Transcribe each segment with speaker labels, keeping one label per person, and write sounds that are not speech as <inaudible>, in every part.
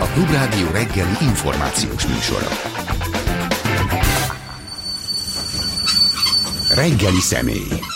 Speaker 1: A Klubrádió reggeli információs műsora. Reggeli személy.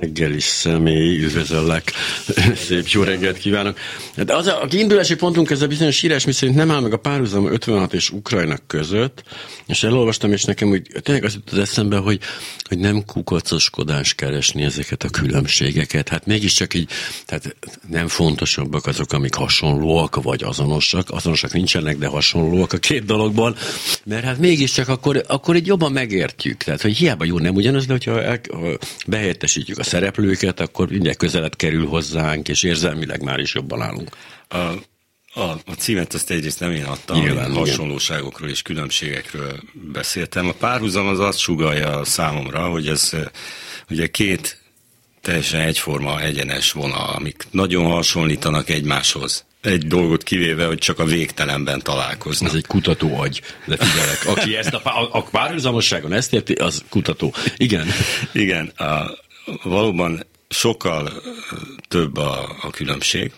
Speaker 2: Reggeli személy, üdvözöllek, <laughs> szép jó reggelt kívánok. De az a, kiindulási pontunk ez a bizonyos írás, mi szerint nem áll meg a párhuzam 56 és Ukrajna között, és elolvastam, és nekem úgy tényleg az jutott eszembe, hogy, hogy nem kukacoskodás keresni ezeket a különbségeket. Hát mégiscsak így, tehát nem fontosabbak azok, amik hasonlóak, vagy azonosak. Azonosak nincsenek, de hasonlóak a két dologban, mert hát mégiscsak akkor, akkor így jobban megértjük. Tehát, hogy hiába jó, nem ugyanaz, de hogyha el, ha behelyettesítjük a szereplőket, akkor mindjárt közelebb kerül hozzánk, és érzelmileg már is jobban állunk.
Speaker 3: A, a, a címet azt egyrészt nem én adtam, Nyilván, hasonlóságokról és különbségekről beszéltem. A párhuzam az azt sugalja számomra, hogy ez ugye két teljesen egyforma, egyenes vonal, amik nagyon hasonlítanak egymáshoz. Egy dolgot kivéve, hogy csak a végtelenben találkoznak.
Speaker 2: Ez egy kutató agy, de figyelek. Aki ezt a, a, a párhuzamosságon ezt érti, az kutató. Igen.
Speaker 3: Igen. A, valóban sokkal több a, a különbség,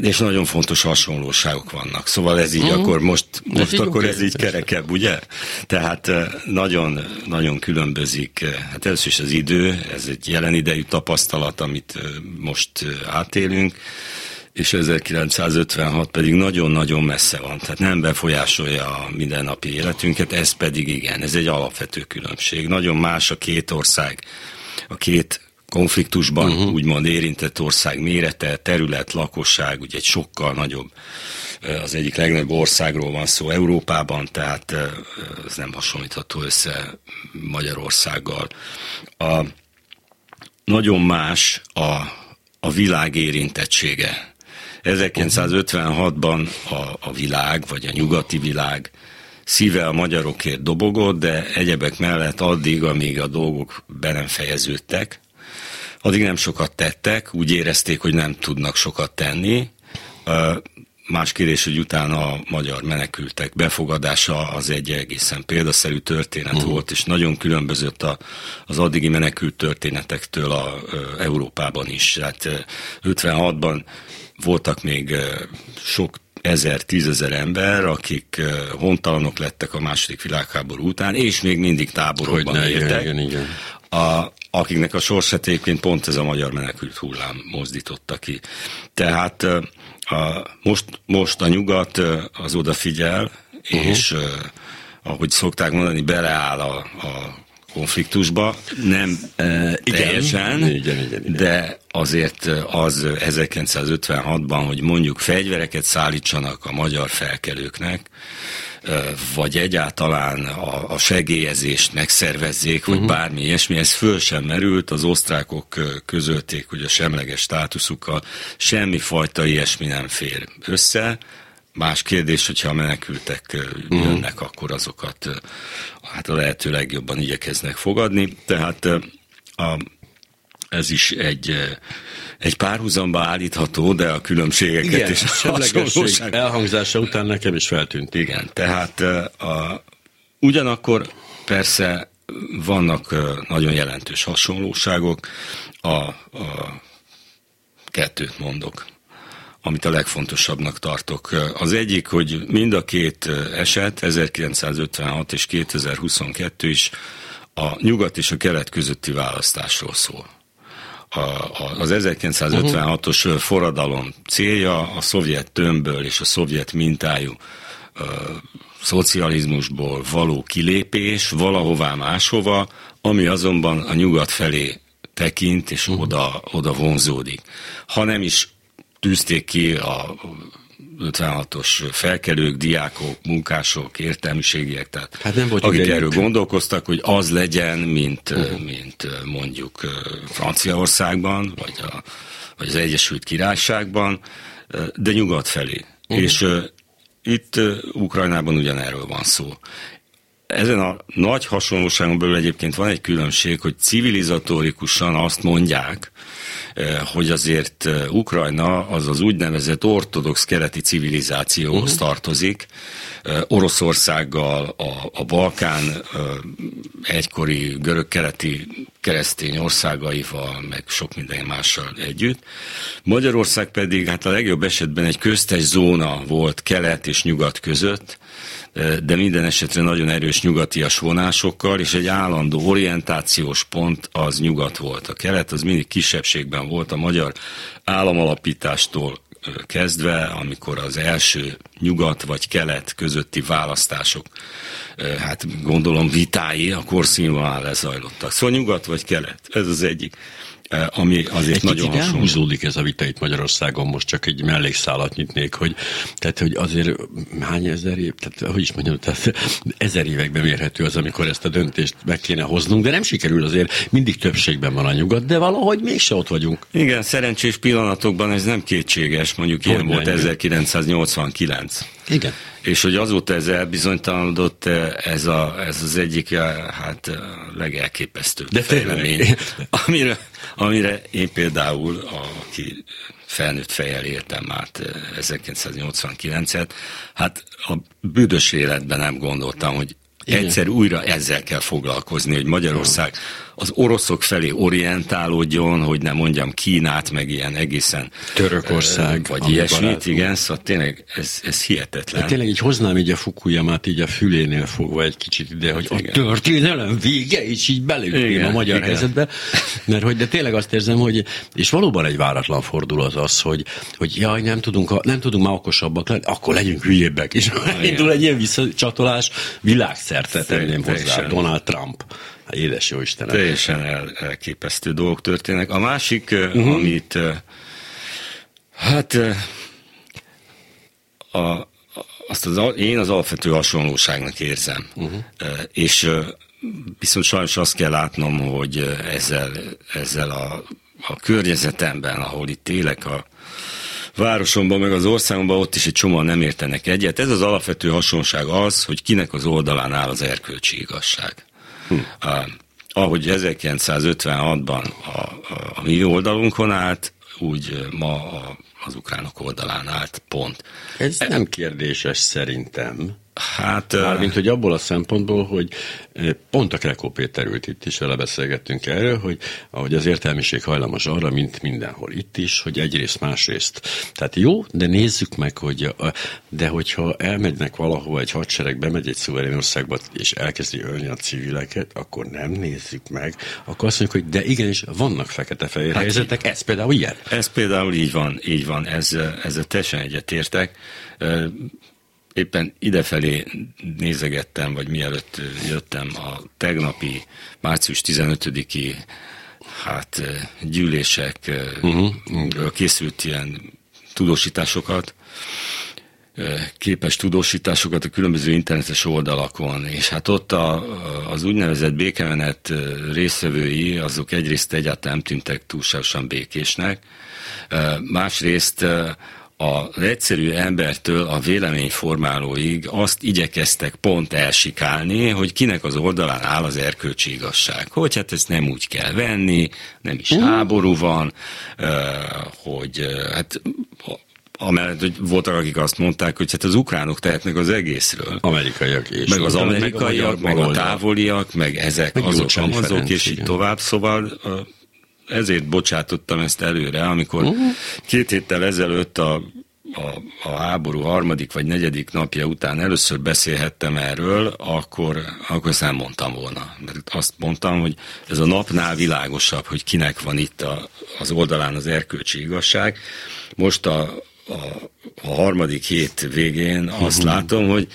Speaker 3: és nagyon fontos hasonlóságok vannak. Szóval ez így uh-huh. akkor most, most akkor ez így kerekebb, ugye? Tehát nagyon, nagyon különbözik. Hát először is az idő, ez egy jelen idejű tapasztalat, amit most átélünk, és 1956 pedig nagyon-nagyon messze van, tehát nem befolyásolja a mindennapi életünket, ez pedig igen, ez egy alapvető különbség. Nagyon más a két ország a két konfliktusban uh-huh. úgymond érintett ország mérete, terület, lakosság, ugye egy sokkal nagyobb, az egyik legnagyobb országról van szó Európában, tehát ez nem hasonlítható össze Magyarországgal. A, nagyon más a, a világ érintettsége. 1956-ban a, a világ, vagy a nyugati világ szíve a magyarokért dobogott, de egyebek mellett addig, amíg a dolgok be nem fejeződtek, addig nem sokat tettek, úgy érezték, hogy nem tudnak sokat tenni. Más kérdés, hogy utána a magyar menekültek befogadása az egy egészen példaszerű történet uh-huh. volt, és nagyon különbözött a, az addigi menekült történetektől a, a Európában is. Hát 56-ban voltak még sok ezer, tízezer ember, akik hontalanok lettek a második világháború után, és még mindig táborokban ne, éltek. Igen, igen, igen. A, akiknek a sorsát egyébként pont ez a magyar menekült hullám mozdította ki. Tehát a, most, most a nyugat az odafigyel, uh-huh. és ahogy szokták mondani, beleáll a, a konfliktusba, nem e, teljesen, igen, igen, igen, igen. de azért az 1956-ban, hogy mondjuk fegyvereket szállítsanak a magyar felkelőknek, vagy egyáltalán a, a segélyezést megszervezzék, vagy uh-huh. bármi ilyesmi, ez föl sem merült, az osztrákok közölték, hogy a semleges státuszukkal semmi fajta ilyesmi nem fér össze, Más kérdés, hogyha a menekültek uh-huh. jönnek, akkor azokat hát a lehető legjobban igyekeznek fogadni. Tehát a, ez is egy, egy párhuzamba állítható, de a különbségeket
Speaker 2: Igen,
Speaker 3: és
Speaker 2: a hasonlóság... elhangzása után nekem is feltűnt.
Speaker 3: Igen, tehát a, ugyanakkor persze vannak nagyon jelentős hasonlóságok. A, a kettőt mondok amit a legfontosabbnak tartok. Az egyik, hogy mind a két eset, 1956 és 2022 is a nyugat és a kelet közötti választásról szól. A, az 1956-os uh-huh. forradalom célja a szovjet tömbből és a szovjet mintájú a, szocializmusból való kilépés valahová máshova, ami azonban a nyugat felé tekint és uh-huh. oda, oda vonzódik. Ha nem is tűzték ki a 56-os felkelők, diákok, munkások, értelmiségiek, tehát hát nem akik erről erről gondolkoztak, hogy az legyen, mint, uh-huh. mint mondjuk Franciaországban, vagy, a, vagy az Egyesült Királyságban, de nyugat felé. Uh-huh. És uh, itt uh, Ukrajnában ugyanerről van szó. Ezen a nagy hasonlóságon belül egyébként van egy különbség, hogy civilizatorikusan azt mondják, eh, hogy azért eh, Ukrajna az az úgynevezett ortodox keleti civilizációhoz uh-huh. tartozik, eh, Oroszországgal, a, a Balkán egykori görög-keleti keresztény országaival, meg sok minden mással együtt. Magyarország pedig hát a legjobb esetben egy köztes zóna volt kelet és nyugat között, de minden esetre nagyon erős nyugatias vonásokkal, és egy állandó orientációs pont az nyugat volt. A kelet az mindig kisebbségben volt a magyar államalapítástól kezdve, amikor az első nyugat vagy kelet közötti választások, hát gondolom vitái a korszínvonal lezajlottak. Szóval nyugat vagy kelet, ez az egyik. Ami azért egy nagyon hasonló.
Speaker 2: elhúzódik ez a vita itt Magyarországon, most csak egy mellékszálat nyitnék, hogy, tehát, hogy azért hány ezer év, tehát, hogy is mondjam, tehát ezer években mérhető az, amikor ezt a döntést meg kéne hoznunk, de nem sikerül azért, mindig többségben van a nyugat, de valahogy mégse ott vagyunk.
Speaker 3: Igen, szerencsés pillanatokban ez nem kétséges, mondjuk ilyen volt 1989.
Speaker 2: Igen.
Speaker 3: És hogy azóta ez elbizonytalanodott, ez, a, ez az egyik hát legelképesztőbb De fejlemény, <laughs> amire, amire én például, aki felnőtt fejjel értem már 1989-et, hát a büdös életben nem gondoltam, hogy Igen. egyszer újra ezzel kell foglalkozni, hogy Magyarország az oroszok felé orientálódjon, hogy nem mondjam Kínát, meg ilyen egészen
Speaker 2: Törökország,
Speaker 3: vagy ilyesmit, igen, szóval tényleg ez, ez hihetetlen.
Speaker 2: De tényleg így hoznám így a Fukuyamát így a fülénél fogva egy kicsit ide, hogy igen. a történelem vége, és így belépném a magyar igen. helyzetbe, mert hogy de tényleg azt érzem, hogy, és valóban egy váratlan fordul az hogy, hogy jaj, nem tudunk, nem tudunk már okosabbak lenni, akkor legyünk hülyébbek, és <laughs> indul egy ilyen visszacsatolás, világszerte tenném hozzá, Donald Trump. Édes jó Istenem.
Speaker 3: Teljesen el, elképesztő dolgok történnek. A másik, uh-huh. amit hát a, azt az, én az alapvető hasonlóságnak érzem. Uh-huh. És viszont sajnos azt kell látnom, hogy ezzel, ezzel a, a környezetemben, ahol itt élek, a városomban, meg az országomban ott is egy csomóan nem értenek egyet. Ez az alapvető hasonlóság az, hogy kinek az oldalán áll az erkölcsi igazság. Hm. Uh, ahogy 1956-ban a, a, a mi oldalunkon állt, úgy ma a, az ukránok oldalán állt, pont.
Speaker 2: Ez e, nem kérdéses szerintem. Hát... Mármint, hogy abból a szempontból, hogy pont a Krekó Péter ült itt is, vele beszélgettünk erről, hogy ahogy az értelmiség hajlamos arra, mint mindenhol itt is, hogy egyrészt, másrészt. Tehát jó, de nézzük meg, hogy a, de hogyha elmegynek valahova egy hadsereg, bemegy egy szuverén országba, és elkezdi ölni a civileket, akkor nem nézzük meg, akkor azt mondjuk, hogy de igenis vannak fekete-fehér hát helyzetek, ez például ilyen.
Speaker 3: Ez például így van, így van, ez, ezzel teljesen egyetértek éppen idefelé nézegettem, vagy mielőtt jöttem a tegnapi március 15-i hát gyűlések uh-huh. készült ilyen tudósításokat, képes tudósításokat a különböző internetes oldalakon, és hát ott a, az úgynevezett békemenet részvevői, azok egyrészt egyáltalán nem tűntek túlságosan békésnek, másrészt az egyszerű embertől a véleményformálóig azt igyekeztek pont elsikálni, hogy kinek az oldalán áll az erkölcsi igazság. Hogy hát ezt nem úgy kell venni, nem is háború van, hogy hát amellett, hogy voltak, akik azt mondták, hogy hát az ukránok tehetnek az egészről.
Speaker 2: Amerikaiak és.
Speaker 3: Meg az amerikaiak, meg a, meg a távoliak, meg ezek meg azok, azok, és így tovább. Szóval ezért bocsátottam ezt előre, amikor uh-huh. két héttel ezelőtt a, a, a háború harmadik vagy negyedik napja után először beszélhettem erről, akkor, akkor ezt nem mondtam volna. Mert azt mondtam, hogy ez a napnál világosabb, hogy kinek van itt a, az oldalán az erkölcsi igazság. Most a, a, a harmadik hét végén azt uh-huh. látom, hogy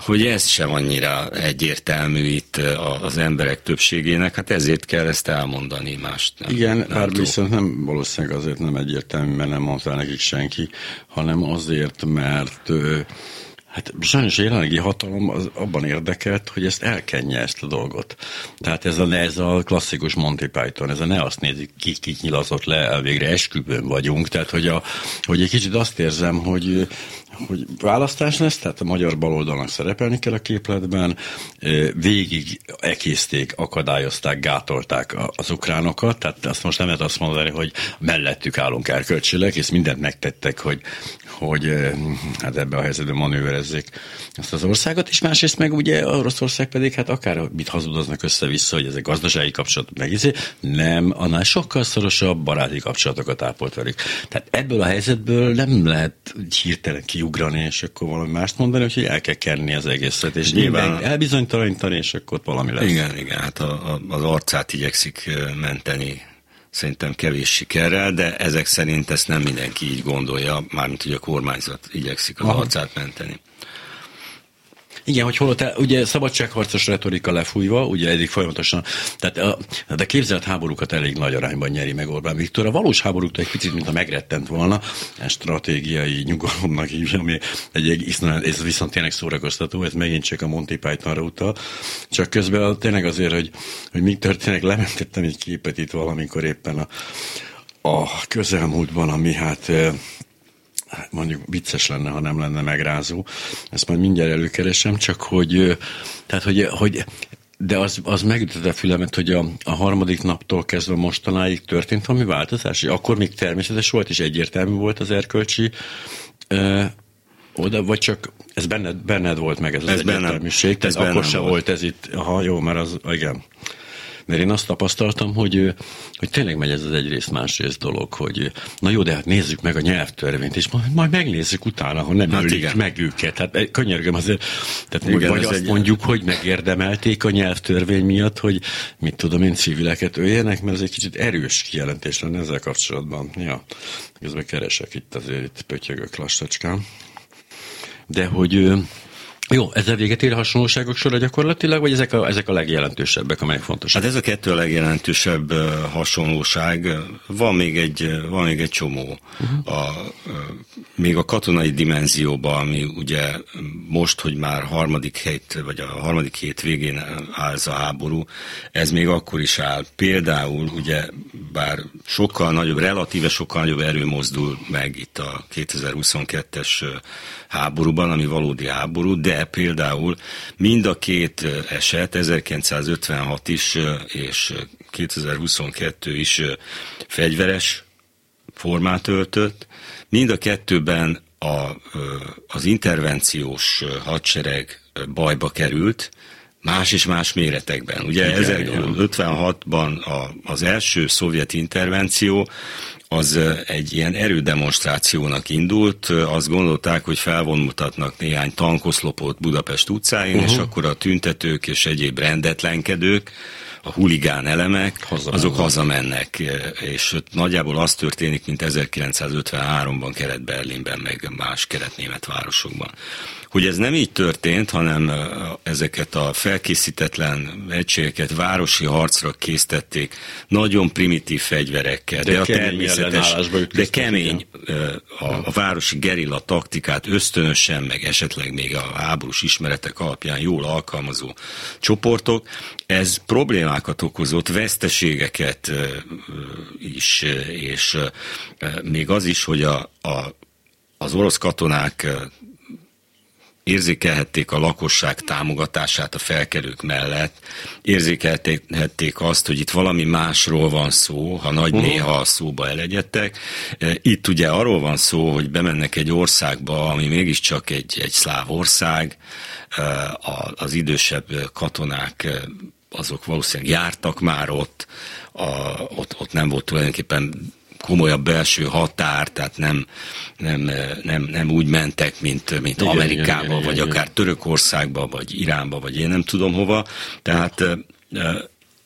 Speaker 3: hogy ez sem annyira egyértelmű itt eh, az emberek többségének, hát ezért kell ezt elmondani mást.
Speaker 2: Nem, Igen, nem bár viszont nem, valószínűleg azért nem egyértelmű, mert nem mondta nekik senki, hanem azért, mert Hát sajnos a jelenlegi hatalom az abban érdekelt, hogy ezt elkenje ezt a dolgot. Tehát ez a, ez a klasszikus Monty Python, ez a ne azt nézik, ki kit nyilazott le, elvégre esküvőn vagyunk. Tehát, hogy, a, hogy egy kicsit azt érzem, hogy hogy választás lesz, tehát a magyar baloldalnak szerepelni kell a képletben, végig ekészték, akadályozták, gátolták az ukránokat, tehát azt most nem lehet azt mondani, hogy mellettük állunk erkölcsileg, és mindent megtettek, hogy, hogy hát ebbe a helyzetben manőverezzék ezt az országot, és másrészt meg ugye Oroszország pedig hát akár mit hazudoznak össze-vissza, hogy ezek gazdasági kapcsolatok meg izé, nem, annál sokkal szorosabb baráti kapcsolatokat ápolt velük. Tehát ebből a helyzetből nem lehet hirtelen kiugrani, és akkor valami mást mondani, hogy el kell kenni az egészet, és nyilván elbizonytalanítani, és akkor valami lesz.
Speaker 3: Igen, igen, hát a, a, az arcát igyekszik menteni szerintem kevés sikerrel, de ezek szerint ezt nem mindenki így gondolja, mármint hogy a kormányzat igyekszik az Aha. arcát menteni.
Speaker 2: Igen, hogy holott, ugye szabadságharcos retorika lefújva, ugye eddig folyamatosan, tehát a, de képzelt háborúkat elég nagy arányban nyeri meg Orbán Viktor. A valós háborúktól egy picit, mint a megrettent volna, a stratégiai nyugalomnak hívja, ami egy, egy iszonyat, ez viszont tényleg szórakoztató, ez megint csak a Monty Pythonra utal. Csak közben tényleg azért, hogy, hogy mi történik, lementettem egy képet itt valamikor éppen a, a közelmúltban, ami hát mondjuk vicces lenne, ha nem lenne megrázó. Ezt majd mindjárt előkeresem, csak hogy, tehát, hogy, hogy de az, az megütött a fülemet, hogy a, a harmadik naptól kezdve mostanáig történt valami változás, akkor még természetes volt, és egyértelmű volt az erkölcsi ö, oda, vagy csak ez benned, benned volt meg ez, ez az egyértelműség, tehát akkor se volt. volt ez itt, ha jó, mert az, igen. Mert én azt tapasztaltam, hogy, hogy tényleg megy ez az egyrészt másrészt dolog, hogy na jó, de hát nézzük meg a nyelvtörvényt, és majd, majd megnézzük utána, ha nem hát ölik igen. meg őket. Hát könyörgöm azért, tehát igen, vagy azt egy... mondjuk, hogy megérdemelték a nyelvtörvény miatt, hogy mit tudom én, civileket öljenek, mert ez egy kicsit erős kijelentés lenne ezzel kapcsolatban. Ja, közben keresek itt azért, itt pötyögök lassacskán. De hogy jó, ezzel véget ér a hasonlóságok sora gyakorlatilag, vagy ezek a, ezek a legjelentősebbek, amelyek fontosak?
Speaker 3: Hát ez a kettő a legjelentősebb hasonlóság. Van még egy, van még egy csomó. Uh-huh. A, még a katonai dimenzióban, ami ugye most, hogy már harmadik hét, vagy a harmadik hét végén áll a háború, ez még akkor is áll. Például ugye, bár sokkal nagyobb, relatíve sokkal nagyobb erő mozdul meg itt a 2022-es háborúban, ami valódi háború, de például mind a két eset, 1956 is és 2022 is fegyveres formát öltött, mind a kettőben a, az intervenciós hadsereg bajba került, más és más méretekben. Ugye 1956-ban az első szovjet intervenció az egy ilyen erődemonstrációnak indult. Azt gondolták, hogy felvonultatnak néhány tankoszlopot Budapest utcáin, uh-huh. és akkor a tüntetők és egyéb rendetlenkedők, a huligán elemek, Haza azok hazamennek, és nagyjából az történik, mint 1953-ban Kelet-Berlinben, meg más kelet-német városokban hogy ez nem így történt, hanem ezeket a felkészítetlen egységeket városi harcra készítették, nagyon primitív fegyverekkel, de, de a természetes, de kemény a, a városi gerilla taktikát ösztönösen, meg esetleg még a háborús ismeretek alapján jól alkalmazó csoportok, ez problémákat okozott, veszteségeket is, és még az is, hogy a, a az orosz katonák érzékelhették a lakosság támogatását a felkerők mellett, érzékelhették azt, hogy itt valami másról van szó, ha nagy uh-huh. néha a szóba elegyedtek. E, itt ugye arról van szó, hogy bemennek egy országba, ami mégiscsak egy, egy szláv ország, e, az idősebb katonák e, azok valószínűleg jártak már ott, a, ott, ott nem volt tulajdonképpen komolyabb belső határ, tehát nem, nem, nem, nem úgy mentek, mint, mint igen, Amerikába, igen, igen, vagy igen, akár Törökországba, vagy Iránba, vagy én nem tudom hova. Tehát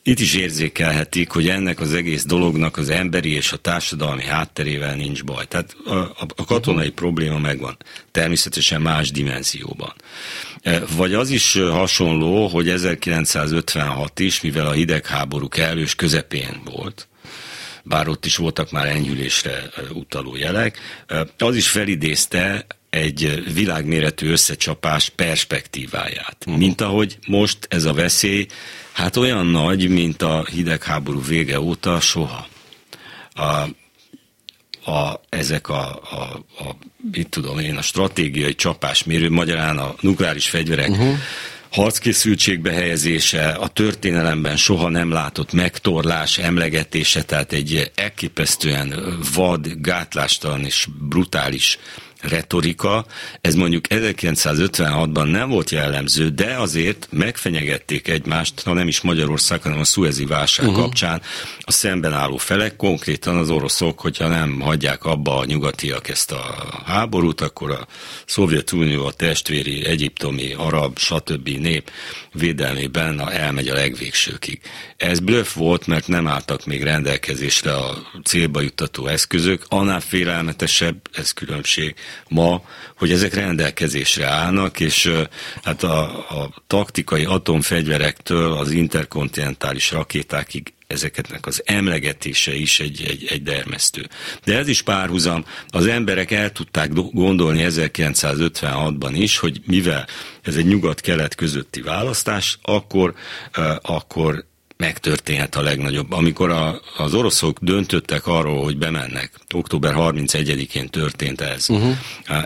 Speaker 3: itt is érzékelhetik, hogy ennek az egész dolognak az emberi és a társadalmi hátterével nincs baj. Tehát a, a, katonai uh-huh. probléma megvan. Természetesen más dimenzióban. Vagy az is hasonló, hogy 1956 is, mivel a hidegháború kellős közepén volt, bár ott is voltak már enyhülésre utaló jelek, az is felidézte egy világméretű összecsapás perspektíváját. Uh-huh. Mint ahogy most ez a veszély, hát olyan nagy, mint a hidegháború vége óta soha. A, a, ezek a, a, a, mit tudom én, a stratégiai csapásmérő, magyarán a nukleáris fegyverek uh-huh harckészültségbe helyezése, a történelemben soha nem látott megtorlás, emlegetése, tehát egy elképesztően vad, gátlástalan és brutális retorika, ez mondjuk 1956-ban nem volt jellemző, de azért megfenyegették egymást, ha nem is Magyarország, hanem a szuezi válság uh-huh. kapcsán a szemben álló felek, konkrétan az oroszok, hogyha nem hagyják abba a nyugatiak ezt a háborút, akkor a Szovjetunió, a testvéri, egyiptomi, arab, stb. nép védelmében elmegy a legvégsőkig. Ez blöff volt, mert nem álltak még rendelkezésre a célba juttató eszközök, annál félelmetesebb, ez különbség, ma, hogy ezek rendelkezésre állnak, és hát a, a taktikai atomfegyverektől az interkontinentális rakétákig ezeketnek az emlegetése is egy, egy, egy dermesztő. De ez is párhuzam, az emberek el tudták gondolni 1956-ban is, hogy mivel ez egy nyugat-kelet közötti választás, akkor, akkor megtörténhet a legnagyobb. Amikor a, az oroszok döntöttek arról, hogy bemennek, október 31-én történt ez. Uh-huh.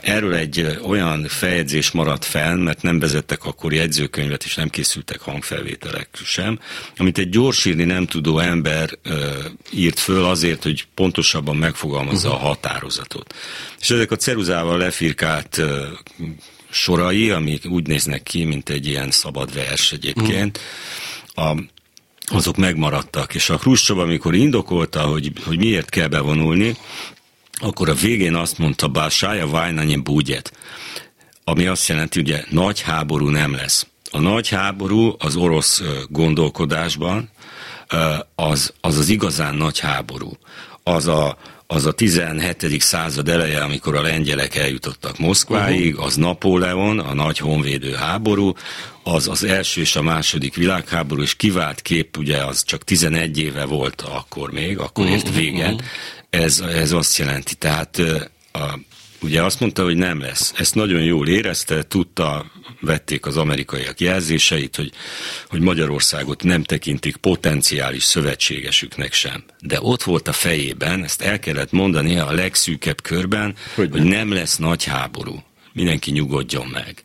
Speaker 3: Erről egy olyan feljegyzés maradt fenn, mert nem vezettek akkor jegyzőkönyvet, és nem készültek hangfelvételek sem, amit egy gyorsírni nem tudó ember uh, írt föl azért, hogy pontosabban megfogalmazza uh-huh. a határozatot. És ezek a ceruzával lefirkált uh, sorai, amik úgy néznek ki, mint egy ilyen szabad vers egyébként, uh-huh. a azok megmaradtak. És a Khrushchev, amikor indokolta, hogy, hogy miért kell bevonulni, akkor a végén azt mondta, bár sája vajnanyi búgyet, ami azt jelenti, ugye nagy háború nem lesz. A nagy háború az orosz gondolkodásban az az, az igazán nagy háború. Az a, az a 17. század eleje, amikor a lengyelek eljutottak Moszkváig, uh-huh. az Napóleon, a nagy honvédő háború, az az első és a második világháború, és kivált kép, ugye az csak 11 éve volt akkor még, akkor ért uh-huh. Uh-huh. Ez, ez azt jelenti, tehát a, ugye azt mondta, hogy nem lesz. Ezt nagyon jól érezte, tudta, vették az amerikaiak jelzéseit, hogy, hogy Magyarországot nem tekintik potenciális szövetségesüknek sem. De ott volt a fejében, ezt el kellett mondani a legszűkebb körben, hogy, hogy nem lesz nagy háború. Mindenki nyugodjon meg.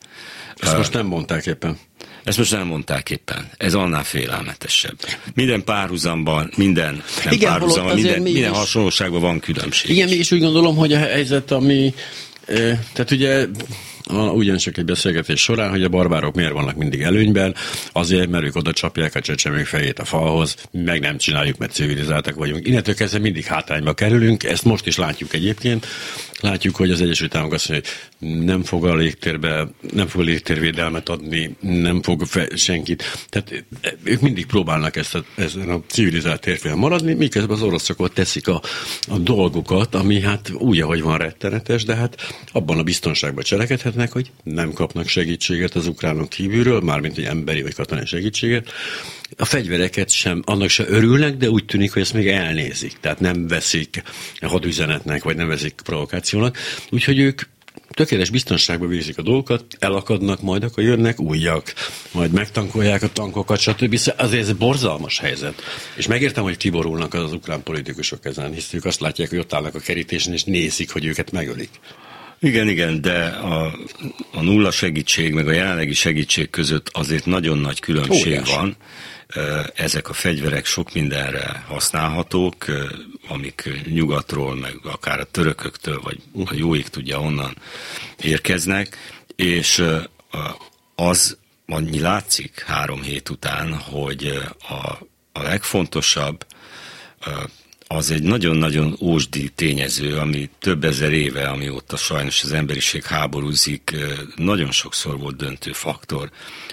Speaker 2: Ezt most nem mondták éppen.
Speaker 3: Ezt most nem mondták éppen. Ez annál félelmetesebb. Minden párhuzamban, minden nem Igen, párhuzamban, minden, minden hasonlóságban van különbség.
Speaker 2: Igen, mégis úgy gondolom, hogy a helyzet, ami tehát ugye ugyancsak egy beszélgetés során, hogy a barbárok miért vannak mindig előnyben, azért, mert ők oda csapják a csecsemők fejét a falhoz, meg nem csináljuk, mert civilizáltak vagyunk. Innentől kezdve mindig hátrányba kerülünk, ezt most is látjuk egyébként. Látjuk, hogy az Egyesült Államok azt mondja, hogy nem fog a légtérbe, nem fog a légtérvédelmet adni, nem fog fe, senkit. Tehát ők mindig próbálnak ezt a, ezen a civilizált térfélen maradni, miközben az oroszok ott teszik a, a dolgokat, ami hát úgy, ahogy van rettenetes, de hát abban a biztonságban cselekedhetnek, hogy nem kapnak segítséget az ukránok kívülről, mármint egy emberi vagy katonai segítséget. A fegyvereket sem, annak se örülnek, de úgy tűnik, hogy ezt még elnézik. Tehát nem veszik hadüzenetnek, vagy nem veszik provokációnak. Úgyhogy ők tökéletes biztonságban végzik a dolgokat, elakadnak, majd akkor jönnek újak, majd megtankolják a tankokat, stb. Szóval azért ez egy borzalmas helyzet. És megértem, hogy kiborulnak az, az ukrán politikusok ezen, hisz ők azt látják, hogy ott állnak a kerítésen, és nézik, hogy őket megölik.
Speaker 3: Igen, igen, de a, a nulla segítség meg a jelenlegi segítség között azért nagyon nagy különbség Óriás. van. Ezek a fegyverek sok mindenre használhatók, amik nyugatról, meg akár a törököktől, vagy a jóik tudja onnan érkeznek, és az annyi látszik három hét után, hogy a, a legfontosabb az egy nagyon-nagyon ósdi tényező, ami több ezer éve, amióta sajnos az emberiség háborúzik, nagyon sokszor volt döntő faktor.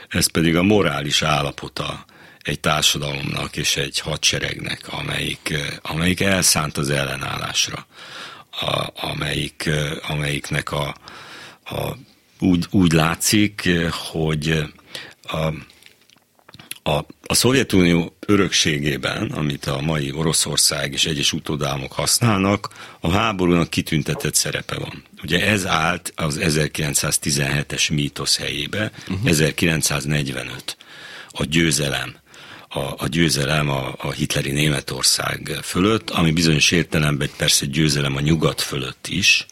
Speaker 3: Ez pedig a morális állapota egy társadalomnak és egy hadseregnek, amelyik, amelyik elszánt az ellenállásra, a, amelyik, amelyiknek a, a, úgy, úgy látszik, hogy a, a, a Szovjetunió örökségében, amit a mai Oroszország és egyes utódálmok használnak, a háborúnak kitüntetett szerepe van. Ugye ez állt az 1917-es mítosz helyébe, uh-huh. 1945. A győzelem, a, a győzelem a, a hitleri Németország fölött, ami bizonyos értelemben persze győzelem a nyugat fölött is.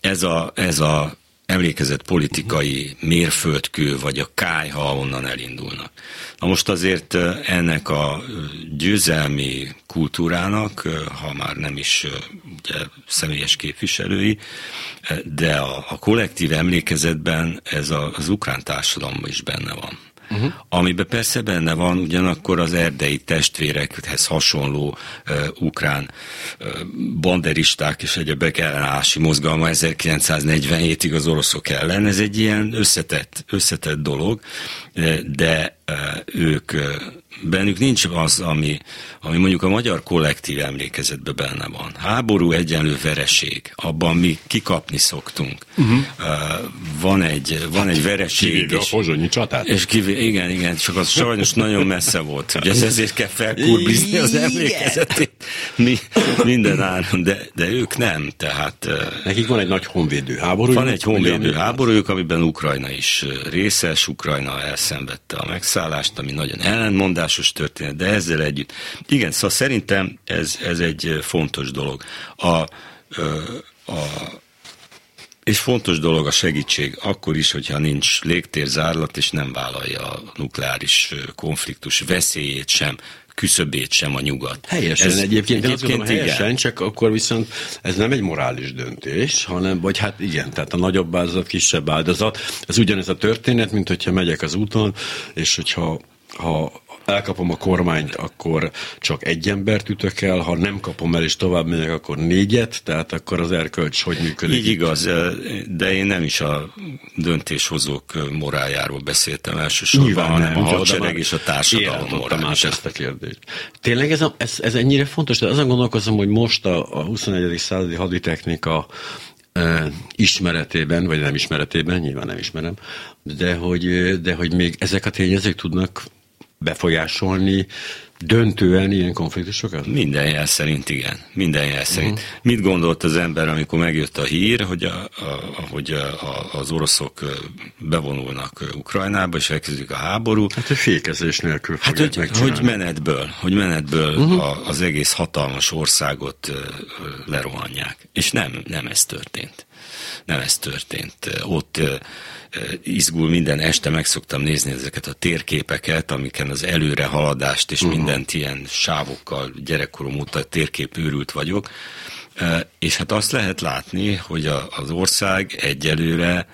Speaker 3: Ez a, ez a emlékezett politikai mérföldkő, vagy a káj, ha onnan elindulnak. Na most azért ennek a győzelmi kultúrának, ha már nem is ugye, személyes képviselői, de a, a kollektív emlékezetben ez a, az ukrán társadalomban is benne van uh-huh. amiben persze benne van ugyanakkor az erdei testvérekhez hasonló uh, ukrán uh, banderisták és egyebek ellenállási mozgalma 1947-ig az oroszok ellen. Ez egy ilyen összetett, összetett dolog, de uh, ők uh, bennük nincs az, ami, ami mondjuk a magyar kollektív emlékezetben benne van. Háború egyenlő vereség, abban mi kikapni szoktunk. Uh-huh. Van egy, van hát, egy vereség.
Speaker 2: Kivéve és, a pozsonyi csatát.
Speaker 3: És kivé, igen, igen, csak az sajnos nagyon messze volt. Ugye ez ezért kell felkurbizni az emlékezetét mi, minden áron, de, de ők nem, tehát...
Speaker 2: Nekik van egy nagy honvédő háború.
Speaker 3: Van egy honvédő háborújuk, amiben Ukrajna is részes, Ukrajna elszenvedte a megszállást, ami nagyon ellentmondás, szokásos történet, de ezzel együtt. Igen, szóval szerintem ez, ez egy fontos dolog. A, a, és fontos dolog a segítség, akkor is, hogyha nincs légtérzárlat, és nem vállalja a nukleáris konfliktus veszélyét sem, küszöbét sem a nyugat.
Speaker 2: Helyesen ez, egyébként, egyébként gondolom, helyesen, igen. csak akkor viszont ez nem egy morális döntés, hanem, vagy hát igen, tehát a nagyobb áldozat, kisebb áldozat. Ez ugyanez a történet, mint hogyha megyek az úton, és hogyha ha elkapom a kormányt, akkor csak egy embert ütök el, ha nem kapom el és tovább megyek, akkor négyet, tehát akkor az erkölcs hogy működik?
Speaker 3: Így igaz, de én nem is a döntéshozók morájáról beszéltem elsősorban, Nyilván hanem nem, a hadsereg és a társadalom morális.
Speaker 2: ezt a kérdést. Tényleg ez, a, ez, ez ennyire fontos? De azon gondolkozom, hogy most a, a 21. századi haditechnika ismeretében, vagy nem ismeretében, nyilván nem ismerem, de hogy, de hogy még ezek a tényezők tudnak befolyásolni döntően ilyen konfliktusokat?
Speaker 3: Minden jel szerint igen. Minden jel szerint. Uh-huh. Mit gondolt az ember, amikor megjött a hír, hogy, a, a, hogy a, a, az oroszok bevonulnak Ukrajnába, és elkezdik a háború?
Speaker 2: Hát, hogy fékezés nélkül
Speaker 3: Hát, hogy, hogy menetből, hogy menetből uh-huh. a, az egész hatalmas országot lerohanják. És nem, nem ez történt. Nem ez történt. Ott izgul minden este, meg szoktam nézni ezeket a térképeket, amiken az előre haladást és uh-huh. mindent ilyen sávokkal gyerekkorom óta térkép őrült vagyok, és hát azt lehet látni, hogy az ország egyelőre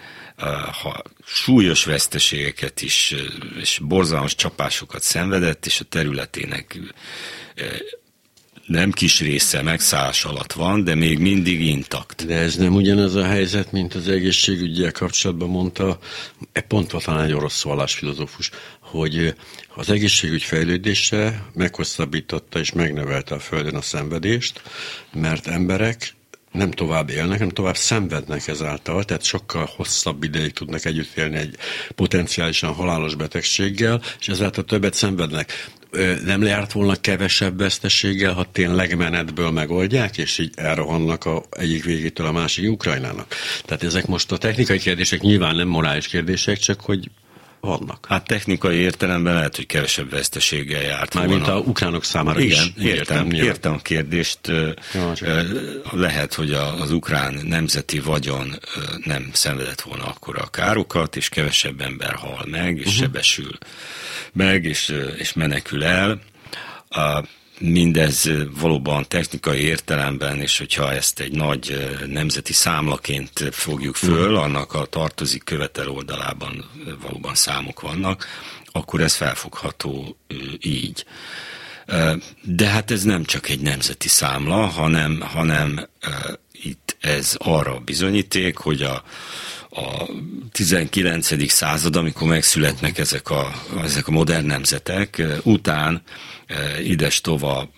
Speaker 3: ha súlyos veszteségeket is, és borzalmas csapásokat szenvedett, és a területének nem kis része megszállás alatt van, de még mindig intakt.
Speaker 2: De ez nem ugyanaz a helyzet, mint az egészségügyel kapcsolatban mondta, e pont talán egy orosz vallásfilozófus, hogy az egészségügy fejlődése meghosszabbította és megnevelte a Földön a szenvedést, mert emberek nem tovább élnek, hanem tovább szenvednek ezáltal, tehát sokkal hosszabb ideig tudnak együtt élni egy potenciálisan halálos betegséggel, és ezáltal többet szenvednek nem lejárt volna kevesebb veszteséggel, ha tényleg menetből megoldják, és így elrohannak a egyik végétől a másik Ukrajnának. Tehát ezek most a technikai kérdések nyilván nem morális kérdések, csak hogy vannak.
Speaker 3: Hát technikai értelemben lehet, hogy kevesebb veszteséggel járt
Speaker 2: Mármint a ukránok számára
Speaker 3: Igen,
Speaker 2: is.
Speaker 3: értem, értem, értem a kérdést. Jó, lehet, hogy az ukrán nemzeti vagyon nem szenvedett volna akkor a károkat, és kevesebb ember hal meg, és uh-huh. sebesül meg, és, és menekül el. Mindez valóban technikai értelemben, és hogyha ezt egy nagy nemzeti számlaként fogjuk föl, mhm. annak a tartozik követel oldalában valóban számok vannak, akkor ez felfogható így. De hát ez nem csak egy nemzeti számla, hanem, hanem itt ez arra bizonyíték, hogy a, a 19. század, amikor megszületnek ezek a, ezek a modern nemzetek, után ides tova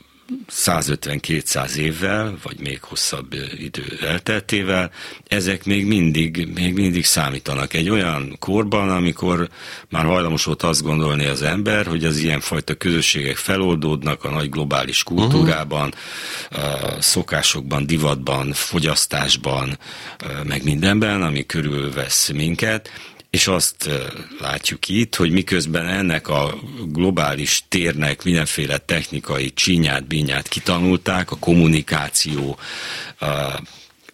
Speaker 3: 150-200 évvel, vagy még hosszabb idő elteltével, ezek még mindig, még mindig számítanak. Egy olyan korban, amikor már hajlamos volt azt gondolni az ember, hogy az ilyenfajta közösségek feloldódnak a nagy globális kultúrában, uh-huh. szokásokban, divatban, fogyasztásban, meg mindenben, ami körülvesz minket, és azt látjuk itt, hogy miközben ennek a globális térnek mindenféle technikai csinyát, binyát kitanulták, a kommunikáció,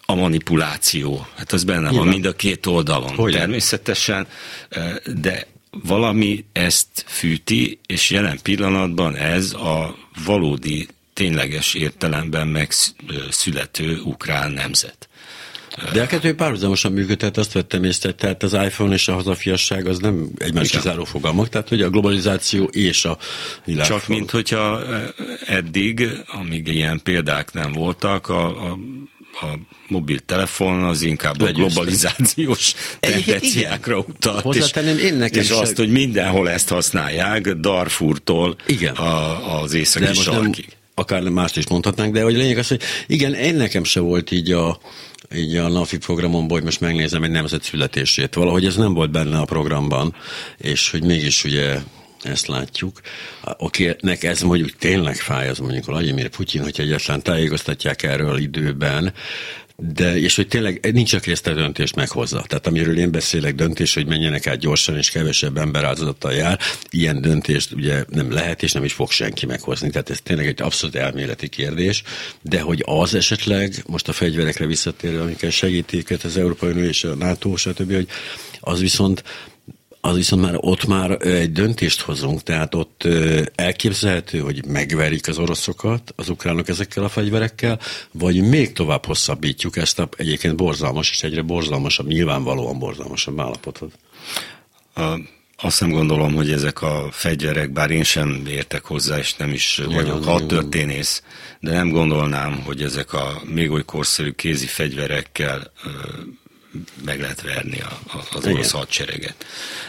Speaker 3: a, manipuláció, hát az benne van mind a két oldalon. Hogy természetesen, de valami ezt fűti, és jelen pillanatban ez a valódi, tényleges értelemben megszülető ukrán nemzet.
Speaker 2: De a kettő párhuzamosan működhet, azt vettem észre, tehát az iPhone és a hazafiasság az nem egymás kizáró fogalmak, tehát hogy a globalizáció és a
Speaker 3: világ. Csak mint hogyha eddig, amíg ilyen példák nem voltak, a, a a mobiltelefon az inkább a globalizációs <laughs> tendenciákra utalt. És, én nekem és azt, hogy mindenhol ezt használják, Darfurtól igen. A, az északi sarkig.
Speaker 2: Akár mást is mondhatnánk, de hogy lényeg az, hogy igen, én nekem se volt így a, így a napi programomból, hogy most megnézem egy nemzet születését. Valahogy ez nem volt benne a programban, és hogy mégis ugye ezt látjuk. Akinek ez mondjuk tényleg fáj, az mondjuk Vladimir Putyin, hogyha egyáltalán tájékoztatják erről időben, de, és hogy tényleg nincs, aki ezt a döntést meghozza. Tehát amiről én beszélek, döntés, hogy menjenek át gyorsan, és kevesebb ember áldozattal jár, ilyen döntést ugye nem lehet, és nem is fog senki meghozni. Tehát ez tényleg egy abszolút elméleti kérdés, de hogy az esetleg, most a fegyverekre visszatérve, amikkel segítik az Európai Unió és a NATO, stb., hogy az viszont az viszont már ott már egy döntést hozunk, tehát ott elképzelhető, hogy megverik az oroszokat, az ukránok ezekkel a fegyverekkel, vagy még tovább hosszabbítjuk ezt a egyébként borzalmas és egyre borzalmasabb, nyilvánvalóan borzalmasabb állapotot.
Speaker 3: Azt nem gondolom, hogy ezek a fegyverek, bár én sem értek hozzá, és nem is vagyok hadtörténész, de nem gondolnám, hogy ezek a még oly korszerű kézi fegyverekkel meg lehet verni a, a, az orosz hadsereget.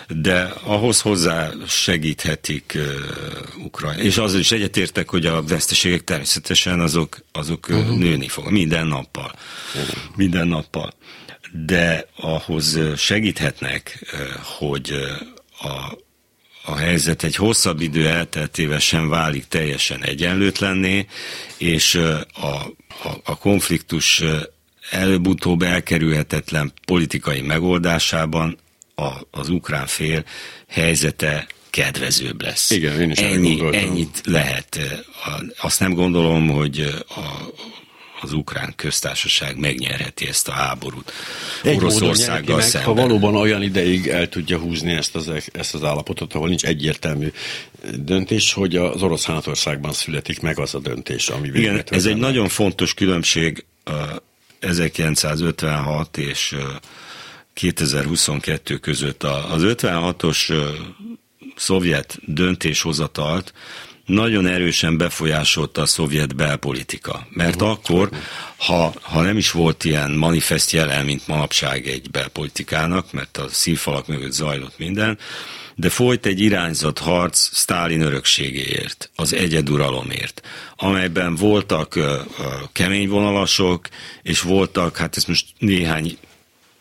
Speaker 3: De ahhoz hozzá segíthetik uh, Ukrajna. És azzal is egyetértek, hogy a veszteségek természetesen azok, azok uh-huh. nőni fog. Minden nappal. Uh-huh. Minden nappal. De ahhoz segíthetnek, hogy a a helyzet egy hosszabb idő elteltével sem válik teljesen egyenlőtlenné, és a, a, a konfliktus előbb-utóbb elkerülhetetlen politikai megoldásában a, az ukrán fél helyzete kedvezőbb lesz.
Speaker 2: Igen, én is
Speaker 3: Ennyi, ennyit lehet. Azt nem gondolom, hogy a, az ukrán köztársaság megnyerheti ezt a háborút
Speaker 2: Egy Oroszországgal meg, szemben. Ha valóban olyan ideig el tudja húzni ezt az, ezt az állapotot, ahol nincs egyértelmű döntés, hogy az orosz hátországban születik meg az a döntés, ami
Speaker 3: Igen, ez egy nagyon fontos különbség 1956 és 2022 között. Az 56-os szovjet döntéshozatalt nagyon erősen befolyásolta a szovjet belpolitika. Mert uh-huh. akkor, ha, ha nem is volt ilyen manifest jelen, mint manapság egy belpolitikának, mert a szívfalak mögött zajlott minden, de folyt egy irányzott harc Sztálin örökségéért, az egyeduralomért, amelyben voltak uh, kemény vonalasok, és voltak, hát ezt most néhány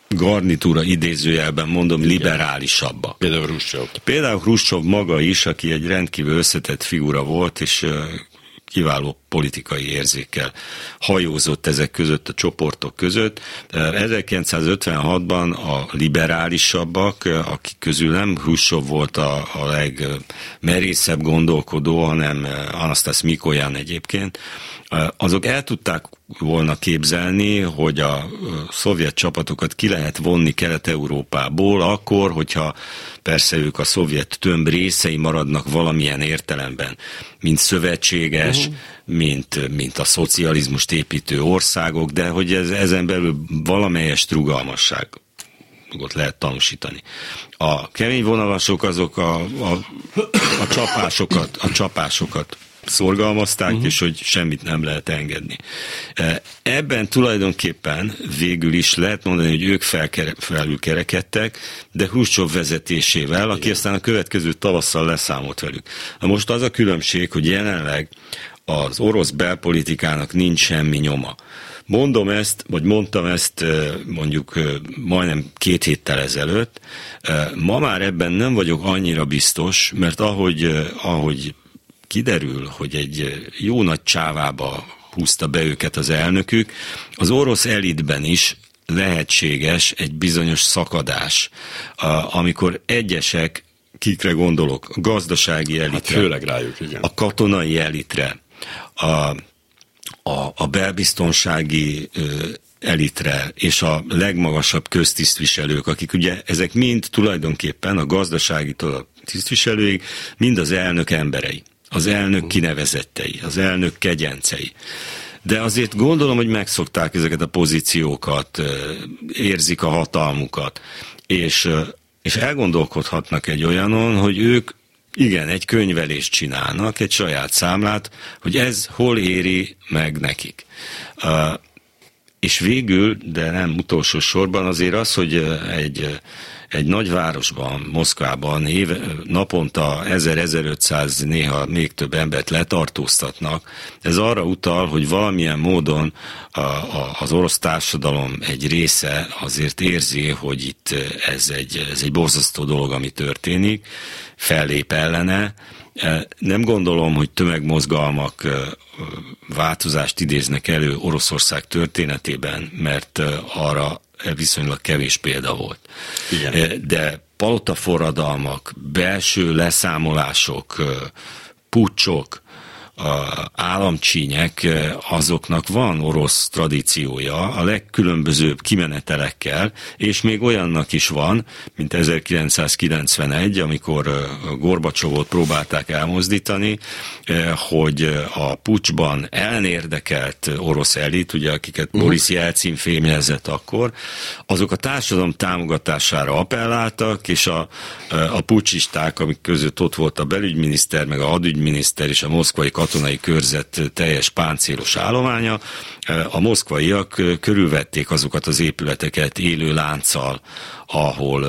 Speaker 3: garnitúra idézőjelben mondom, liberálisabbak.
Speaker 2: Például Ruscsov.
Speaker 3: Például Ruscsov maga is, aki egy rendkívül összetett figura volt, és kiváló politikai érzékkel hajózott ezek között, a csoportok között. 1956-ban a liberálisabbak, akik közül nem Hrusov volt a, a legmerészebb gondolkodó, hanem Anastas Mikoyan egyébként, azok el tudták volna képzelni, hogy a szovjet csapatokat ki lehet vonni Kelet-Európából, akkor, hogyha persze ők a szovjet tömb részei maradnak valamilyen értelemben, mint szövetséges, uh-huh. Mint, mint a szocializmust építő országok, de hogy ez, ezen belül valamelyest rugalmasság lehet tanúsítani. A kemény vonalasok azok a, a, a csapásokat, a csapásokat szorgalmazták, uh-huh. és hogy semmit nem lehet engedni. E, ebben tulajdonképpen végül is lehet mondani, hogy ők felkere, felülkerekedtek, de Hruscsov vezetésével, aki aztán a következő tavasszal leszámolt velük. Na most az a különbség, hogy jelenleg az orosz belpolitikának nincs semmi nyoma. Mondom ezt, vagy mondtam ezt mondjuk majdnem két héttel ezelőtt. Ma már ebben nem vagyok annyira biztos, mert ahogy, ahogy kiderül, hogy egy jó nagy csávába húzta be őket az elnökük, az orosz elitben is lehetséges egy bizonyos szakadás, amikor egyesek, kikre gondolok, a gazdasági elitre, hát
Speaker 2: főleg rájuk, igen.
Speaker 3: a katonai elitre, a, a, a belbiztonsági elitre és a legmagasabb köztisztviselők, akik ugye ezek mind tulajdonképpen a gazdasági tisztviselőig, mind az elnök emberei, az elnök kinevezettei, az elnök kegyencei. De azért gondolom, hogy megszokták ezeket a pozíciókat, érzik a hatalmukat, és, és elgondolkodhatnak egy olyanon, hogy ők igen, egy könyvelést csinálnak, egy saját számlát, hogy ez hol éri meg nekik. És végül, de nem utolsó sorban azért az, hogy egy, egy nagyvárosban, Moszkvában éve, naponta 1000-1500, néha még több embert letartóztatnak, ez arra utal, hogy valamilyen módon a, a, az orosz társadalom egy része azért érzi, hogy itt ez egy, ez egy borzasztó dolog, ami történik, fellép ellene, nem gondolom, hogy tömegmozgalmak változást idéznek elő Oroszország történetében, mert arra viszonylag kevés példa volt. Igen. De palotaforradalmak, belső leszámolások, pucsok, államcsínyek, azoknak van orosz tradíciója, a legkülönbözőbb kimenetelekkel, és még olyannak is van, mint 1991, amikor Gorbacsovot próbálták elmozdítani, hogy a pucsban elnérdekelt orosz elit, ugye akiket uh-huh. Boris Jelcin fémjelzett akkor, azok a társadalom támogatására appelláltak, és a, a pucsisták, amik között ott volt a belügyminiszter, meg a hadügyminiszter és a moszkvai katonai körzet teljes páncélos állománya. A moszkvaiak körülvették azokat az épületeket élő lánccal, ahol,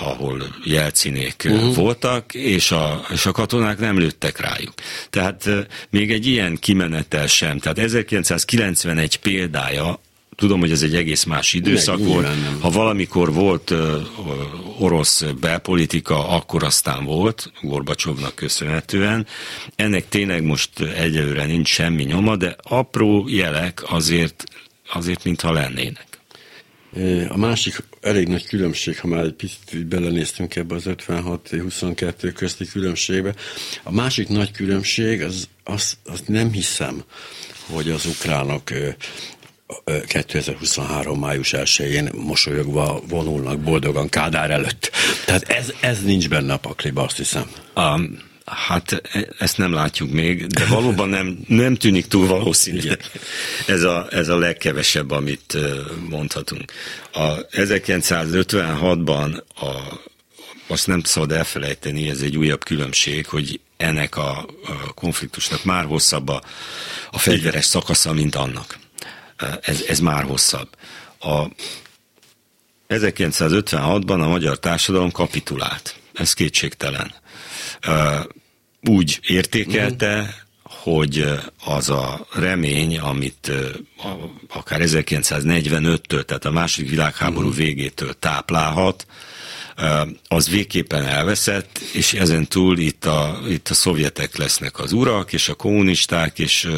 Speaker 3: ahol jelcinék uh-huh. voltak, és a, és a katonák nem lőttek rájuk. Tehát még egy ilyen kimenetel sem. Tehát 1991 példája Tudom, hogy ez egy egész más időszak Meg, volt. Ha valamikor volt orosz belpolitika, akkor aztán volt, Gorbacsovnak köszönhetően. Ennek tényleg most egyelőre nincs semmi nyoma, de apró jelek azért, azért mintha lennének.
Speaker 2: A másik elég nagy különbség, ha már egy picit belenéztünk ebbe az 56-22 közti különbségbe, a másik nagy különbség, az, az, az nem hiszem, hogy az ukránok 2023. május 1-én mosolyogva vonulnak boldogan Kádár előtt. Tehát ez, ez nincs benne a pakliba, azt hiszem.
Speaker 3: Um, hát e, ezt nem látjuk még, de valóban nem, nem tűnik túl valószínű. Ez a, ez a legkevesebb, amit mondhatunk. A 1956-ban a, azt nem szabad elfelejteni, ez egy újabb különbség, hogy ennek a, a konfliktusnak már hosszabb a, a fegyveres szakasza, mint annak ez, ez már hosszabb. A 1956-ban a magyar társadalom kapitulált. Ez kétségtelen. Úgy értékelte, mm. hogy az a remény, amit akár 1945-től, tehát a második világháború mm. végétől táplálhat, az végképpen elveszett, és ezen túl itt a, itt a szovjetek lesznek az urak, és a kommunisták, és,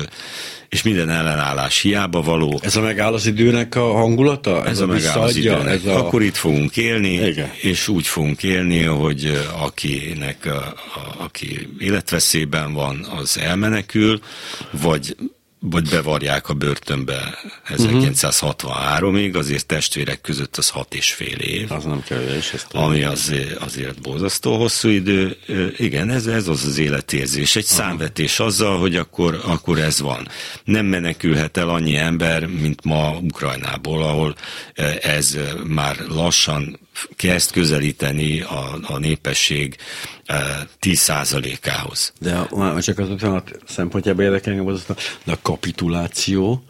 Speaker 3: és minden ellenállás hiába való.
Speaker 2: Ez a megáll az időnek a hangulata?
Speaker 3: Ez, ez a, a megáll az időnek. Ez a... Akkor itt fogunk élni, Igen. és úgy fogunk élni, hogy akinek, a, a, aki életveszélyben van, az elmenekül, vagy vagy bevarják a börtönbe 1963-ig, azért testvérek között az hat és fél év.
Speaker 2: Az nem kevés.
Speaker 3: Ami az, azért borzasztó hosszú idő. Igen, ez, ez az az életérzés. Egy Aha. számvetés azzal, hogy akkor, akkor ez van. Nem menekülhet el annyi ember, mint ma Ukrajnából, ahol ez már lassan kezd közelíteni a, a népesség 10%-ához.
Speaker 2: De a, csak az 56 szempontjából érdekel engem az a kapituláció,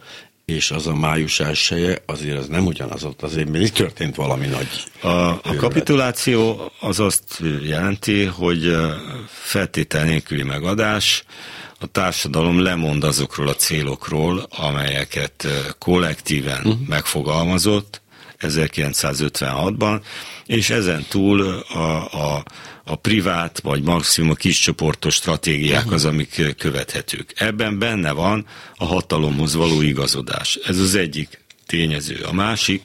Speaker 2: és az a május elsője, azért az nem ugyanaz ott, azért még történt valami nagy.
Speaker 3: A, a kapituláció az azt jelenti, hogy feltétel nélküli megadás, a társadalom lemond azokról a célokról, amelyeket kollektíven uh-huh. megfogalmazott 1956-ban, és ezen túl a, a a privát vagy maximum a kiscsoportos stratégiák az, amik követhetők. Ebben benne van a hatalomhoz való igazodás. Ez az egyik tényező. A másik,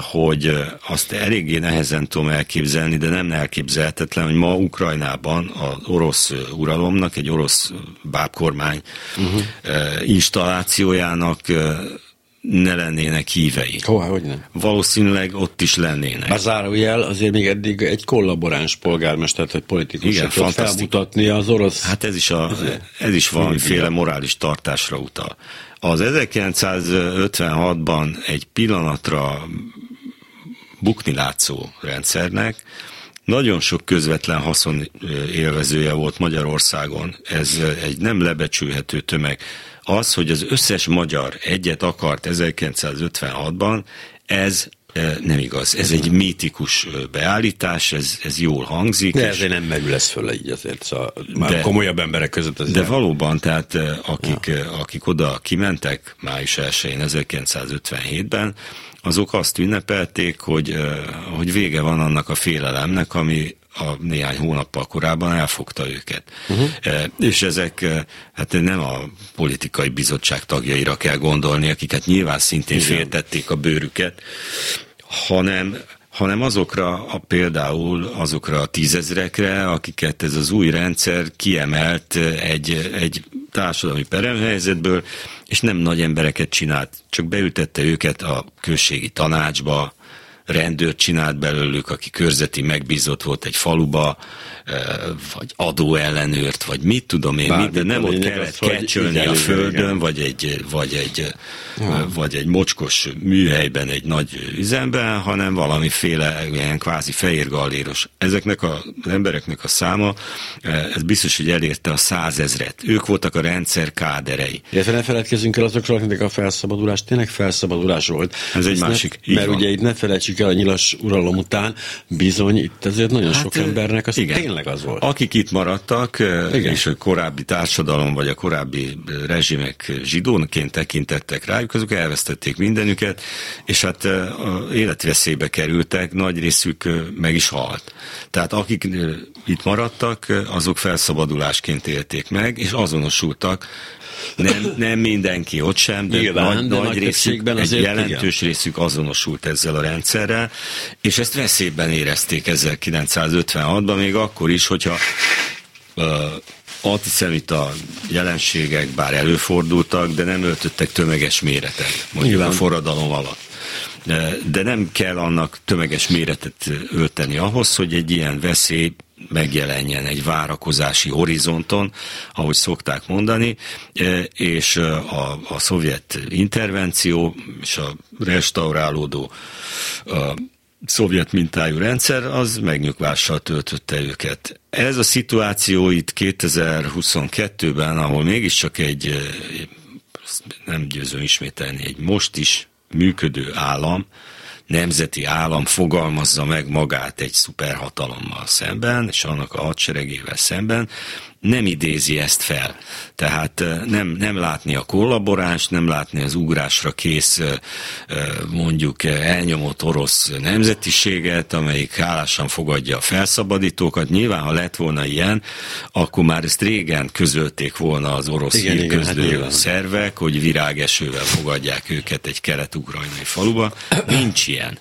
Speaker 3: hogy azt eléggé nehezen tudom elképzelni, de nem elképzelhetetlen, hogy ma Ukrajnában az orosz uralomnak, egy orosz bábkormány uh-huh. installációjának ne lennének hívei.
Speaker 2: Hova, hogy nem?
Speaker 3: Valószínűleg ott is lennének.
Speaker 2: A zárójel azért még eddig egy kollaboráns polgármester, vagy politikus
Speaker 3: Igen,
Speaker 2: felmutatni az orosz...
Speaker 3: Hát ez is, a, ez is valamiféle morális tartásra utal. Az 1956-ban egy pillanatra bukni látszó rendszernek nagyon sok közvetlen haszon élvezője volt Magyarországon. Ez egy nem lebecsülhető tömeg. Az, hogy az összes magyar egyet akart 1956-ban, ez nem igaz. Ez egy mítikus beállítás, ez, ez jól hangzik.
Speaker 2: De ezért nem merül ez föl így azért, szóval már de, komolyabb emberek között. Ez
Speaker 3: de nem. valóban, tehát akik, ja. akik oda kimentek május 1-én 1957-ben, azok azt ünnepelték, hogy, hogy vége van annak a félelemnek, ami a néhány hónappal korábban elfogta őket. Uh-huh. És ezek hát nem a politikai bizottság tagjaira kell gondolni, akiket nyilván szintén Igen. féltették a bőrüket, hanem hanem azokra a, például azokra a tízezrekre, akiket ez az új rendszer kiemelt egy, egy társadalmi peremhelyzetből, és nem nagy embereket csinált, csak beültette őket a községi tanácsba, rendőrt csinált belőlük, aki körzeti megbízott volt egy faluba, vagy adóellenőrt, vagy mit tudom én, mit, de nem ott kellett az, kecsölni a földön, vagy egy, vagy, egy, vagy egy mocskos műhelyben, egy nagy üzemben, hanem valamiféle ilyen kvázi fehér galléros. Ezeknek az embereknek a száma, ez biztos, hogy elérte a százezret. Ők voltak a rendszer káderei.
Speaker 2: Illetve ne feledkezzünk el azokról, akiknek a felszabadulás tényleg felszabadulás volt.
Speaker 3: Ez egy másik.
Speaker 2: Ne, mert van. ugye itt ne felejtsük el a nyilas uralom után, bizony itt azért nagyon hát, sok embernek az igen. tényleg az volt.
Speaker 3: Akik itt maradtak, Igen. és a korábbi társadalom, vagy a korábbi rezsimek zsidónként tekintettek rájuk, azok elvesztették mindenüket, és hát életveszélybe kerültek, nagy részük meg is halt. Tehát akik itt maradtak, azok felszabadulásként élték meg, és azonosultak nem, nem mindenki ott sem, de Nyilván, nagy, de nagy, nagy részük, egy jelentős igen. részük azonosult ezzel a rendszerrel, és ezt veszélyben érezték 1956-ban, még akkor is, hogyha uh, antiszemita jelenségek bár előfordultak, de nem öltöttek tömeges méretet, mondjuk a forradalom alatt. De, de nem kell annak tömeges méretet ölteni ahhoz, hogy egy ilyen veszély megjelenjen egy várakozási horizonton, ahogy szokták mondani, e, és e, a, a szovjet intervenció és a restaurálódó a szovjet mintájú rendszer, az megnyugvással töltötte őket. Ez a szituáció itt 2022-ben, ahol mégiscsak egy, e, nem győzöm ismételni, egy most is működő állam, nemzeti állam fogalmazza meg magát egy szuperhatalommal szemben, és annak a hadseregével szemben, nem idézi ezt fel. Tehát nem, nem látni a kollaboráns, nem látni az ugrásra kész mondjuk elnyomott orosz nemzetiséget, amelyik hálásan fogadja a felszabadítókat. Nyilván, ha lett volna ilyen, akkor már ezt régen közölték volna az orosz igen, hírközlő igen, hát szervek, hogy virágesővel fogadják őket egy kelet-ukrajnai faluba. Nincs ilyen.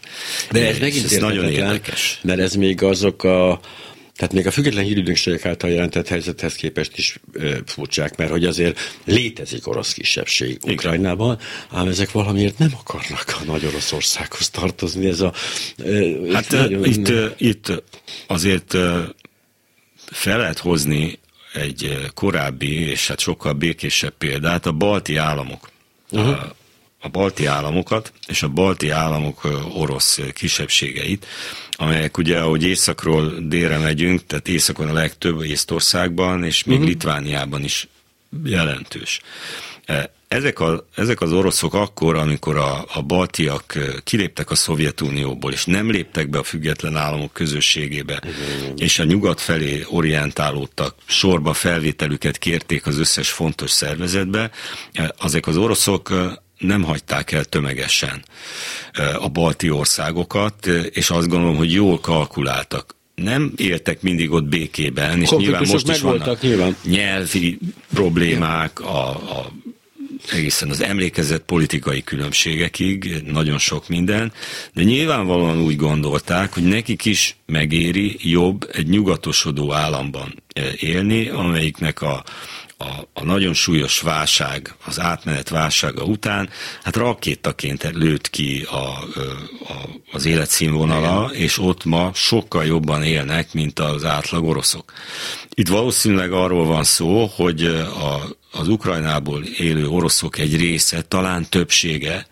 Speaker 2: De ez megint ez nagyon érdekes. Mert ez még azok a tehát még a független hírügynökségek által jelentett helyzethez képest is ö, furcsák, mert hogy azért létezik orosz kisebbség Ukrajnában, ám ezek valamiért nem akarnak a nagy Oroszországhoz tartozni. Ez a,
Speaker 3: ö, hát nagyon... itt, itt azért fel lehet hozni egy korábbi és hát sokkal békésebb példát, a balti államok. Uh-huh. A, a balti államokat és a balti államok orosz kisebbségeit, amelyek ugye, ahogy északról délre megyünk, tehát északon a legtöbb Észtországban, és még uh-huh. Litvániában is jelentős. E, ezek, a, ezek az oroszok akkor, amikor a, a baltiak kiléptek a Szovjetunióból, és nem léptek be a független államok közösségébe, uh-huh. és a nyugat felé orientálódtak, sorba felvételüket kérték az összes fontos szervezetbe, e, azek az oroszok nem hagyták el tömegesen a balti országokat, és azt gondolom, hogy jól kalkuláltak. Nem éltek mindig ott békében, és nyilván most is vannak nyilván. nyelvi problémák, a, a egészen az emlékezett politikai különbségekig, nagyon sok minden, de nyilvánvalóan úgy gondolták, hogy nekik is megéri jobb egy nyugatosodó államban élni, amelyiknek a a, a nagyon súlyos válság, az átmenet válsága után, hát rakétaként lőtt ki a, a, az életszínvonala, Igen. és ott ma sokkal jobban élnek, mint az átlag oroszok. Itt valószínűleg arról van szó, hogy a, az Ukrajnából élő oroszok egy része, talán többsége,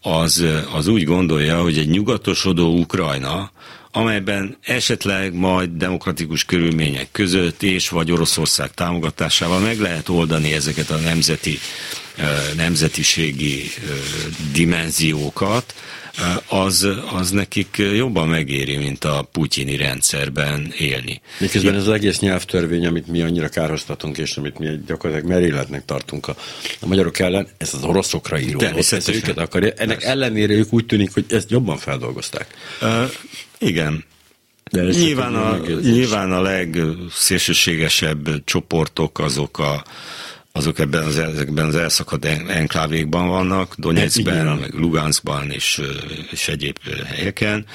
Speaker 3: az, az úgy gondolja, hogy egy nyugatosodó Ukrajna, amelyben esetleg majd demokratikus körülmények között és vagy Oroszország támogatásával meg lehet oldani ezeket a nemzeti, nemzetiségi dimenziókat, az, az nekik jobban megéri, mint a putyini rendszerben élni.
Speaker 2: Miközben ez az egész nyelvtörvény, amit mi annyira kárhoztatunk, és amit mi gyakorlatilag meréletnek tartunk a, a magyarok ellen, ez az oroszokra író. Ez őket akarja. Ennek Persze. ellenére ők úgy tűnik, hogy ezt jobban feldolgozták.
Speaker 3: Igen. De nyilván, a, nyilván a legszélsőségesebb csoportok azok a azok ebben az, ezekben az elszakadt enklávékban vannak, Donetskben, meg Luganskban és, és egyéb helyeken,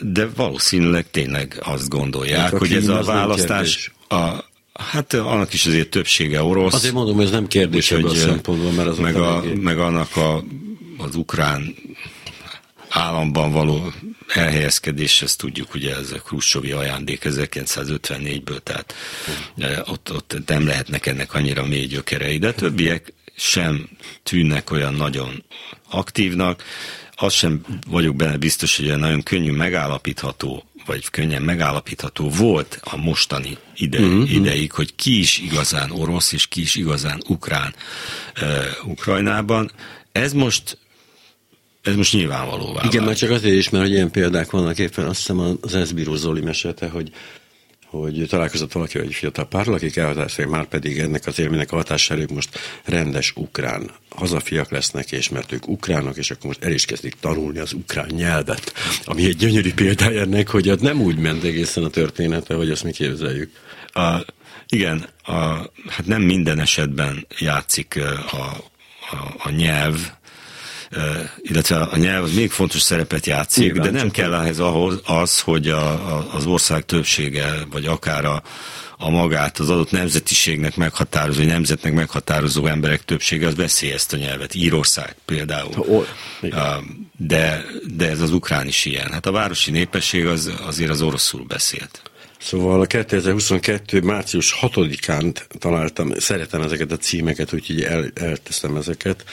Speaker 3: de valószínűleg tényleg azt gondolják, hogy ez a választás a, Hát annak is azért többsége orosz.
Speaker 2: Azért mondom, ez nem kérdés hogy, a szempontból, mert az
Speaker 3: meg, a, meg annak a, az ukrán államban való elhelyezkedés, ezt tudjuk, ugye ez a Khrushchevi ajándék 1954-ből, tehát e, ott, ott nem lehetnek ennek annyira mély gyökerei, de többiek sem tűnnek olyan nagyon aktívnak, azt sem vagyok benne biztos, hogy nagyon könnyű megállapítható, vagy könnyen megállapítható volt a mostani ide, uh-huh. ideig, hogy ki is igazán orosz, és ki is igazán ukrán uh, Ukrajnában. Ez most ez most nyilvánvalóvá
Speaker 2: Igen, már csak azért is, mert hogy ilyen példák vannak éppen, azt hiszem az Eszbíró Zoli mesélte, hogy hogy találkozott valaki, egy fiatal párral, akik elhatározták, már pedig ennek az élménynek a hatására ők most rendes ukrán hazafiak lesznek, és mert ők ukránok, és akkor most el is kezdik tanulni az ukrán nyelvet, ami egy gyönyörű példája ennek, hogy ott nem úgy ment egészen a története, hogy azt mi képzeljük.
Speaker 3: A, igen, a, hát nem minden esetben játszik a, a, a nyelv, illetve a nyelv az még fontos szerepet játszik, Nyilván, de nem kell ehhez ahhoz az, hogy a, a, az ország többsége, vagy akár a, a magát az adott nemzetiségnek meghatározó, nemzetnek meghatározó emberek többsége az beszél ezt a nyelvet. Írország például. De, de ez az ukrán is ilyen. Hát a városi népesség az, azért az oroszul beszélt.
Speaker 2: Szóval a 2022. március 6-án találtam, szeretem ezeket a címeket, úgyhogy el, elteszem ezeket.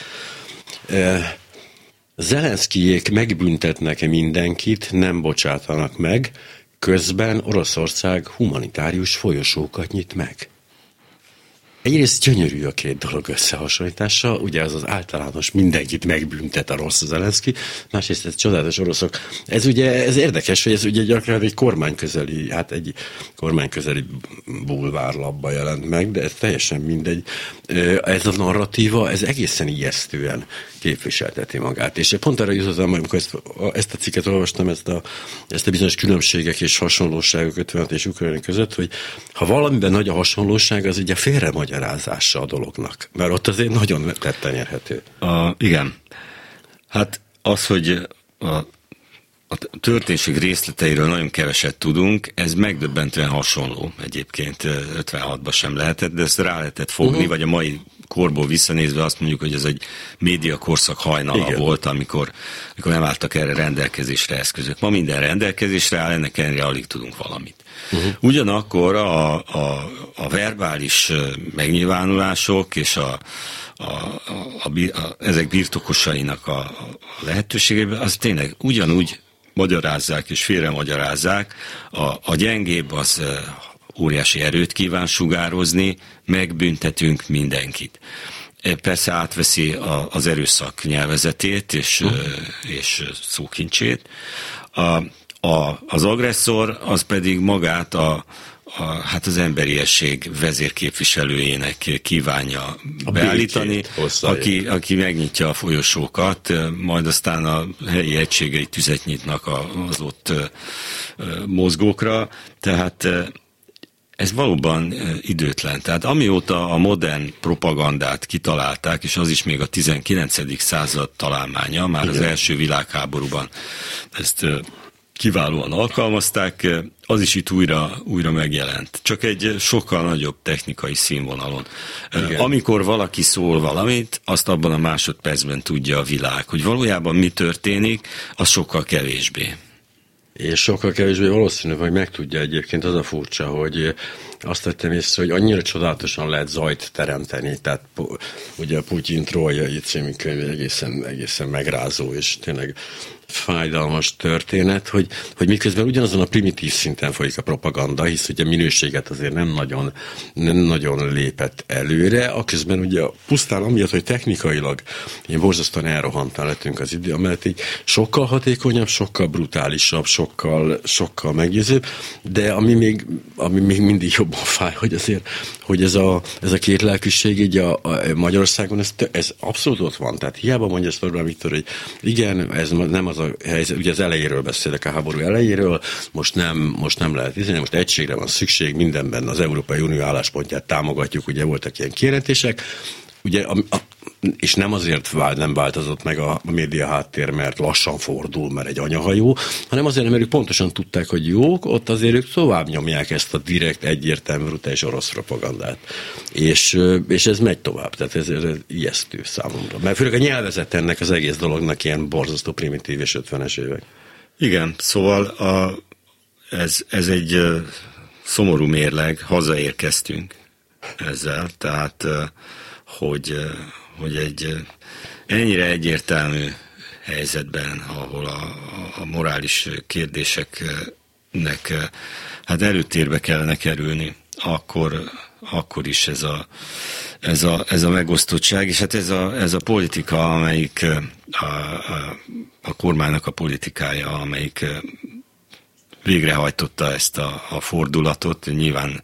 Speaker 2: Zelenszkijék megbüntetnek mindenkit, nem bocsátanak meg, közben Oroszország humanitárius folyosókat nyit meg. Egyrészt gyönyörű a két dolog összehasonlítása, ugye az az általános mindenkit megbüntet a rossz Zelenszky, másrészt ez csodálatos oroszok. Ez ugye, ez érdekes, hogy ez ugye gyakran egy kormányközeli, hát egy kormányközeli bulvárlapba jelent meg, de ez teljesen mindegy. Ez a narratíva, ez egészen ijesztően képviselteti magát. És pont erre jutottam, amikor ezt, ezt a cikket olvastam, ezt a, ezt a bizonyos különbségek és hasonlóságok 56 és Ukrajna között, hogy ha valamiben nagy a hasonlóság, az ugye félre magyarázása a dolognak. Mert ott azért nagyon tetten nyerhető.
Speaker 3: A, igen. Hát az, hogy a a történség részleteiről nagyon keveset tudunk, ez megdöbbentően hasonló egyébként 56-ban sem lehetett, de ezt rá lehetett fogni, uh-huh. vagy a mai korból visszanézve azt mondjuk, hogy ez egy médiakorszak hajnala Igen. volt, amikor, amikor nem álltak erre rendelkezésre eszközök. Ma minden rendelkezésre áll, ennek ellenére alig tudunk valamit. Uh-huh. Ugyanakkor a, a, a verbális megnyilvánulások és a, a, a, a, a, ezek birtokosainak a, a lehetőségében, az tényleg ugyanúgy magyarázzák és félremagyarázzák. A, a gyengébb az óriási erőt kíván sugározni, megbüntetünk mindenkit. E, persze átveszi a, az erőszak nyelvezetét és, uh. és szókincsét. A, a, az agresszor az pedig magát a, a, hát az emberiesség vezérképviselőjének kívánja a beállítani, aki, aki megnyitja a folyosókat, majd aztán a helyi egységei tüzet nyitnak az ott mozgókra. Tehát ez valóban időtlen. Tehát amióta a modern propagandát kitalálták, és az is még a 19. század találmánya, már Igen. az első világháborúban ezt kiválóan alkalmazták, az is itt újra, újra megjelent. Csak egy sokkal nagyobb technikai színvonalon. Igen. Amikor valaki szól valamit, azt abban a másodpercben tudja a világ, hogy valójában mi történik, az sokkal kevésbé
Speaker 2: és sokkal kevésbé valószínű, hogy megtudja egyébként az a furcsa, hogy azt tettem észre, hogy annyira csodálatosan lehet zajt teremteni, tehát ugye a Putyin Trójai című könyv egészen, egészen megrázó, és tényleg fájdalmas történet, hogy, hogy miközben ugyanazon a primitív szinten folyik a propaganda, hisz ugye minőséget azért nem nagyon, nem nagyon lépett előre, aközben ugye pusztán amiatt, hogy technikailag én borzasztóan elrohantán lettünk az idő, amellett így sokkal hatékonyabb, sokkal brutálisabb, sokkal, sokkal meggyőzőbb, de ami még, ami még mindig jobban fáj, hogy azért, hogy ez a, ez a két lelkűség így a, a Magyarországon, ez, ez abszolút ott van. Tehát hiába mondja ezt Orbán Viktor, hogy igen, ez nem az az a helyzet, ugye az elejéről beszélek, a háború elejéről, most nem, most nem lehet izélni, most egységre van szükség, mindenben az Európai Unió álláspontját támogatjuk, ugye voltak ilyen kijelentések, ugye a, a, és nem azért vált, nem változott meg a, média háttér, mert lassan fordul, mert egy anyahajó, hanem azért, mert ők pontosan tudták, hogy jók, ott azért ők tovább nyomják ezt a direkt, egyértelmű, brutális orosz propagandát. És, és ez megy tovább, tehát ez, ez ijesztő számomra. Mert főleg a nyelvezet ennek az egész dolognak ilyen borzasztó primitív és 50-es évek.
Speaker 3: Igen, szóval a, ez, ez egy szomorú mérleg, hazaérkeztünk ezzel, tehát hogy hogy egy ennyire egyértelmű helyzetben, ahol a, a morális kérdéseknek hát előtérbe kellene kerülni, akkor, akkor is ez a, ez a, ez a megosztottság, és hát ez a, ez a politika, amelyik a, a, a kormánynak a politikája, amelyik végrehajtotta ezt a, a fordulatot, nyilván,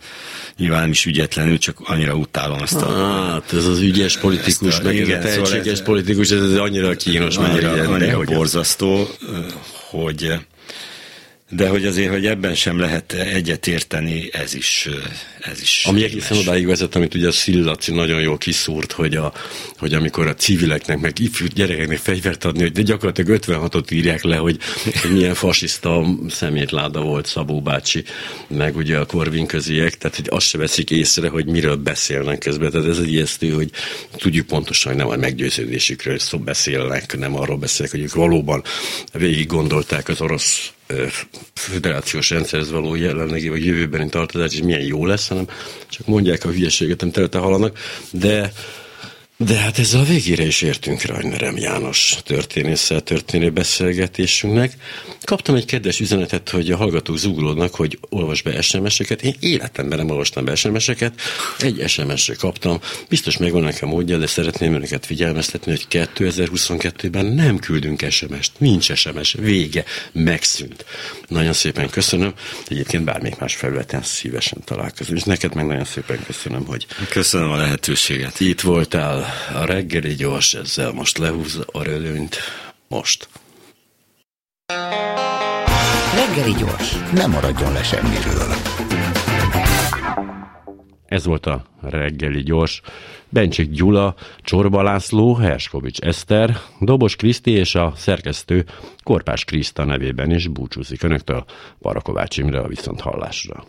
Speaker 3: nyilván is ügyetlenül, csak annyira utálom ezt a...
Speaker 2: Hát ez az ügyes politikus, a, meg igen, ez a tehetséges szóval politikus, ez, ez annyira kínos,
Speaker 3: annyira, annyira, annyira borzasztó, hogy de hogy azért, hogy ebben sem lehet egyetérteni, ez is, ez is.
Speaker 2: Ami egészen odáig vezet, amit ugye a Szillaci nagyon jól kiszúrt, hogy, a, hogy amikor a civileknek, meg ifjú gyerekeknek fegyvert adni, hogy de gyakorlatilag 56-ot írják le, hogy, milyen fasiszta szemétláda volt Szabó bácsi, meg ugye a Korvin köziek, tehát hogy azt se veszik észre, hogy miről beszélnek közben. Tehát ez egy ijesztő, hogy tudjuk pontosan, hogy nem a meggyőződésükről szó beszélnek, nem arról beszélnek, hogy ők valóban végig gondolták az orosz föderációs rendszerhez való jelenlegi vagy jövőbeni tartozás, és milyen jó lesz, hanem csak mondják a hülyeséget, amit előtte hallanak, de de hát ezzel a végére is értünk Rajnerem János történésszel történő beszélgetésünknek. Kaptam egy kedves üzenetet, hogy a hallgatók zúgulódnak, hogy olvas be SMS-eket. Én életemben nem olvastam be SMS-eket. Egy SMS-re kaptam. Biztos megvan nekem módja, de szeretném önöket figyelmeztetni, hogy 2022-ben nem küldünk SMS-t. Nincs SMS. Vége. Megszűnt. Nagyon szépen köszönöm. Egyébként bármelyik más felületen szívesen találkozom. És neked meg nagyon szépen köszönöm, hogy...
Speaker 3: Köszönöm a lehetőséget.
Speaker 2: Itt voltál a reggeli gyors ezzel most lehúz a rölönyt. Most.
Speaker 1: Reggeli gyors, nem maradjon le semmiről.
Speaker 2: Ez volt a reggeli gyors. Bencsik Gyula, Csorba László, Herskovics Eszter, Dobos Kriszti és a szerkesztő Korpás Kriszta nevében is búcsúzik Önöktől Parakovács Imre a viszont hallásra.